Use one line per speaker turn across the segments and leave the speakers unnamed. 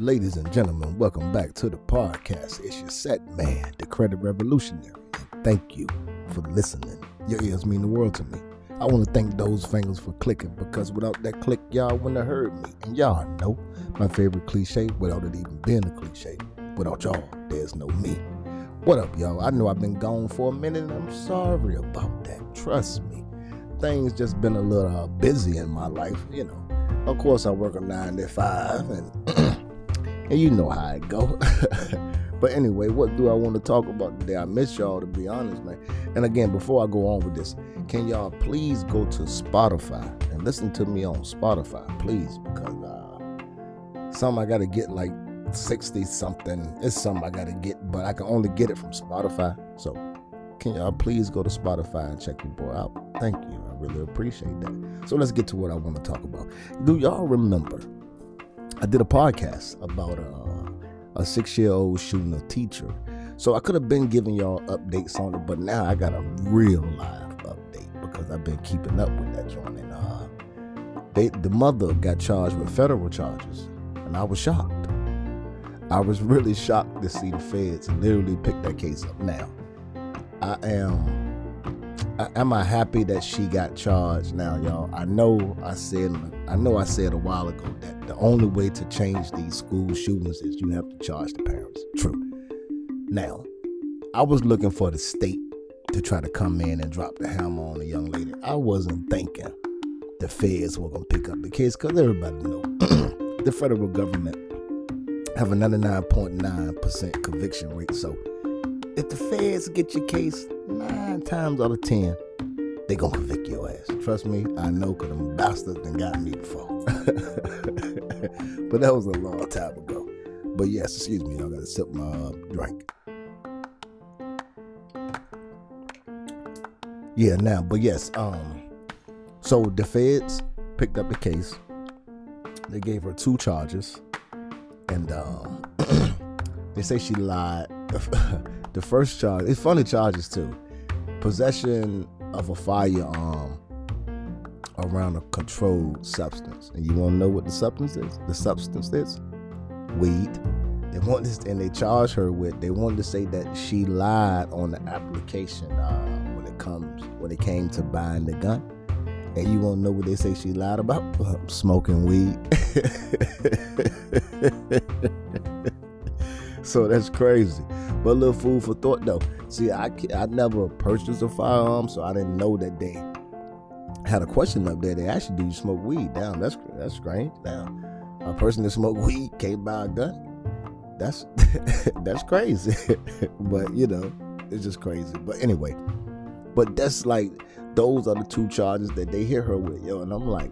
Ladies and gentlemen, welcome back to the podcast. It's your set man, the credit revolutionary. And thank you for listening. Your ears mean the world to me. I want to thank those fingers for clicking because without that click, y'all wouldn't have heard me. And y'all know my favorite cliche without it even being a cliche. Without y'all, there's no me. What up, y'all? I know I've been gone for a minute and I'm sorry about that. Trust me. Things just been a little uh, busy in my life, you know. Of course, I work a nine to five, and and you know how it go. but anyway, what do I want to talk about today? I miss y'all to be honest, man. And again, before I go on with this, can y'all please go to Spotify and listen to me on Spotify, please, because uh, some I got to get like 60 something. It's something I got to get, but I can only get it from Spotify. So can y'all please go to Spotify and check your boy out? Thank you. I really appreciate that. So let's get to what I want to talk about. Do y'all remember? I did a podcast about uh, a six year old shooting a teacher. So I could have been giving y'all updates on it, but now I got a real live update because I've been keeping up with that joint. And uh, they, the mother got charged with federal charges, and I was shocked. I was really shocked to see the feds literally pick that case up. Now, I am. am I happy that she got charged? Now, y'all. I know I said. I know I said a while ago that the only way to change these school shootings is you have to charge the parents. True. Now, I was looking for the state to try to come in and drop the hammer on the young lady. I wasn't thinking the feds were gonna pick up the case because everybody know the federal government have a 99.9% conviction rate. So if the feds get your case nine times out of ten, they gonna convict your ass. Trust me, I know because them bastards done got me before. but that was a long time ago. But yes, excuse me, I gotta sip my uh, drink. Yeah, now, but yes, um, so the feds picked up the case. They gave her two charges and um, they say she lied. the first charge, it's funny charges too. Possession of a firearm around a controlled substance. And you want to know what the substance is? The substance is weed. They want this, and they charge her with. They wanted to say that she lied on the application uh, when it comes when it came to buying the gun. And you want to know what they say she lied about? Smoking weed. so that's crazy. But a little food for thought though. See, I, I never purchased a firearm, so I didn't know that they had a question up there. They actually do you smoke weed? Damn, that's that's strange. Damn, a person that smoke weed can't buy a gun. That's that's crazy. but you know, it's just crazy. But anyway, but that's like those are the two charges that they hear her with, yo. And I'm like,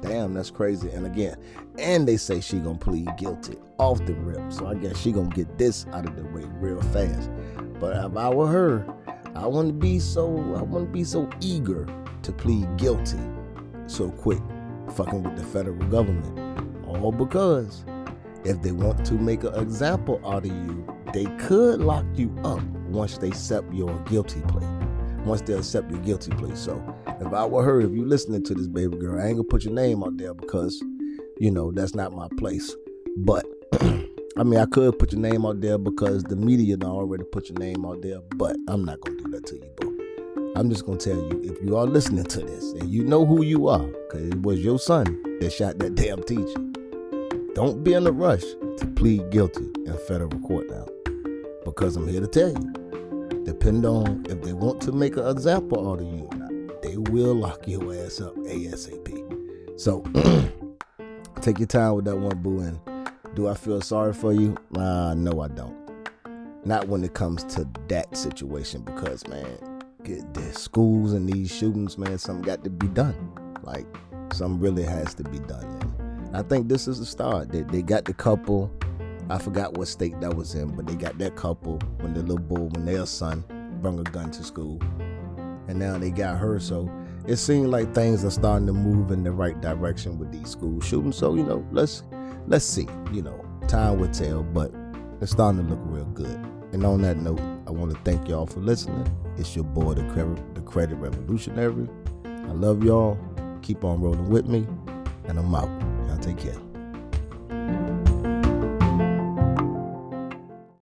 damn, that's crazy. And again, and they say she gonna plead guilty off the rip. So I guess she gonna get this out of the way real fast. But if I were her, I wouldn't be so I wouldn't be so eager to plead guilty so quick, fucking with the federal government. All because if they want to make an example out of you, they could lock you up once they accept your guilty plea once they accept your guilty plea. So if I were her, if you listening to this baby girl, I ain't gonna put your name out there because, you know, that's not my place. But I mean, I could put your name out there because the media already put your name out there, but I'm not gonna do that to you, bro. I'm just gonna tell you, if you are listening to this and you know who you are, because it was your son that shot that damn teacher, don't be in a rush to plead guilty in federal court now. Because I'm here to tell you, depend on if they want to make an example out of you or not. They will lock your ass up ASAP. So take your time with that one, boo. And do I feel sorry for you? Uh, no, I don't. Not when it comes to that situation because, man, the schools and these shootings, man, something got to be done. Like, something really has to be done. And I think this is the start. They, they got the couple I forgot what state that was in, but they got that couple when the little boy, when their son brought a gun to school. And now they got her. So it seems like things are starting to move in the right direction with these school shootings. So, you know, let's let's see. You know, time will tell, but it's starting to look real good. And on that note, I want to thank y'all for listening. It's your boy, the Credit, the Credit Revolutionary. I love y'all. Keep on rolling with me. And I'm out. Y'all take care.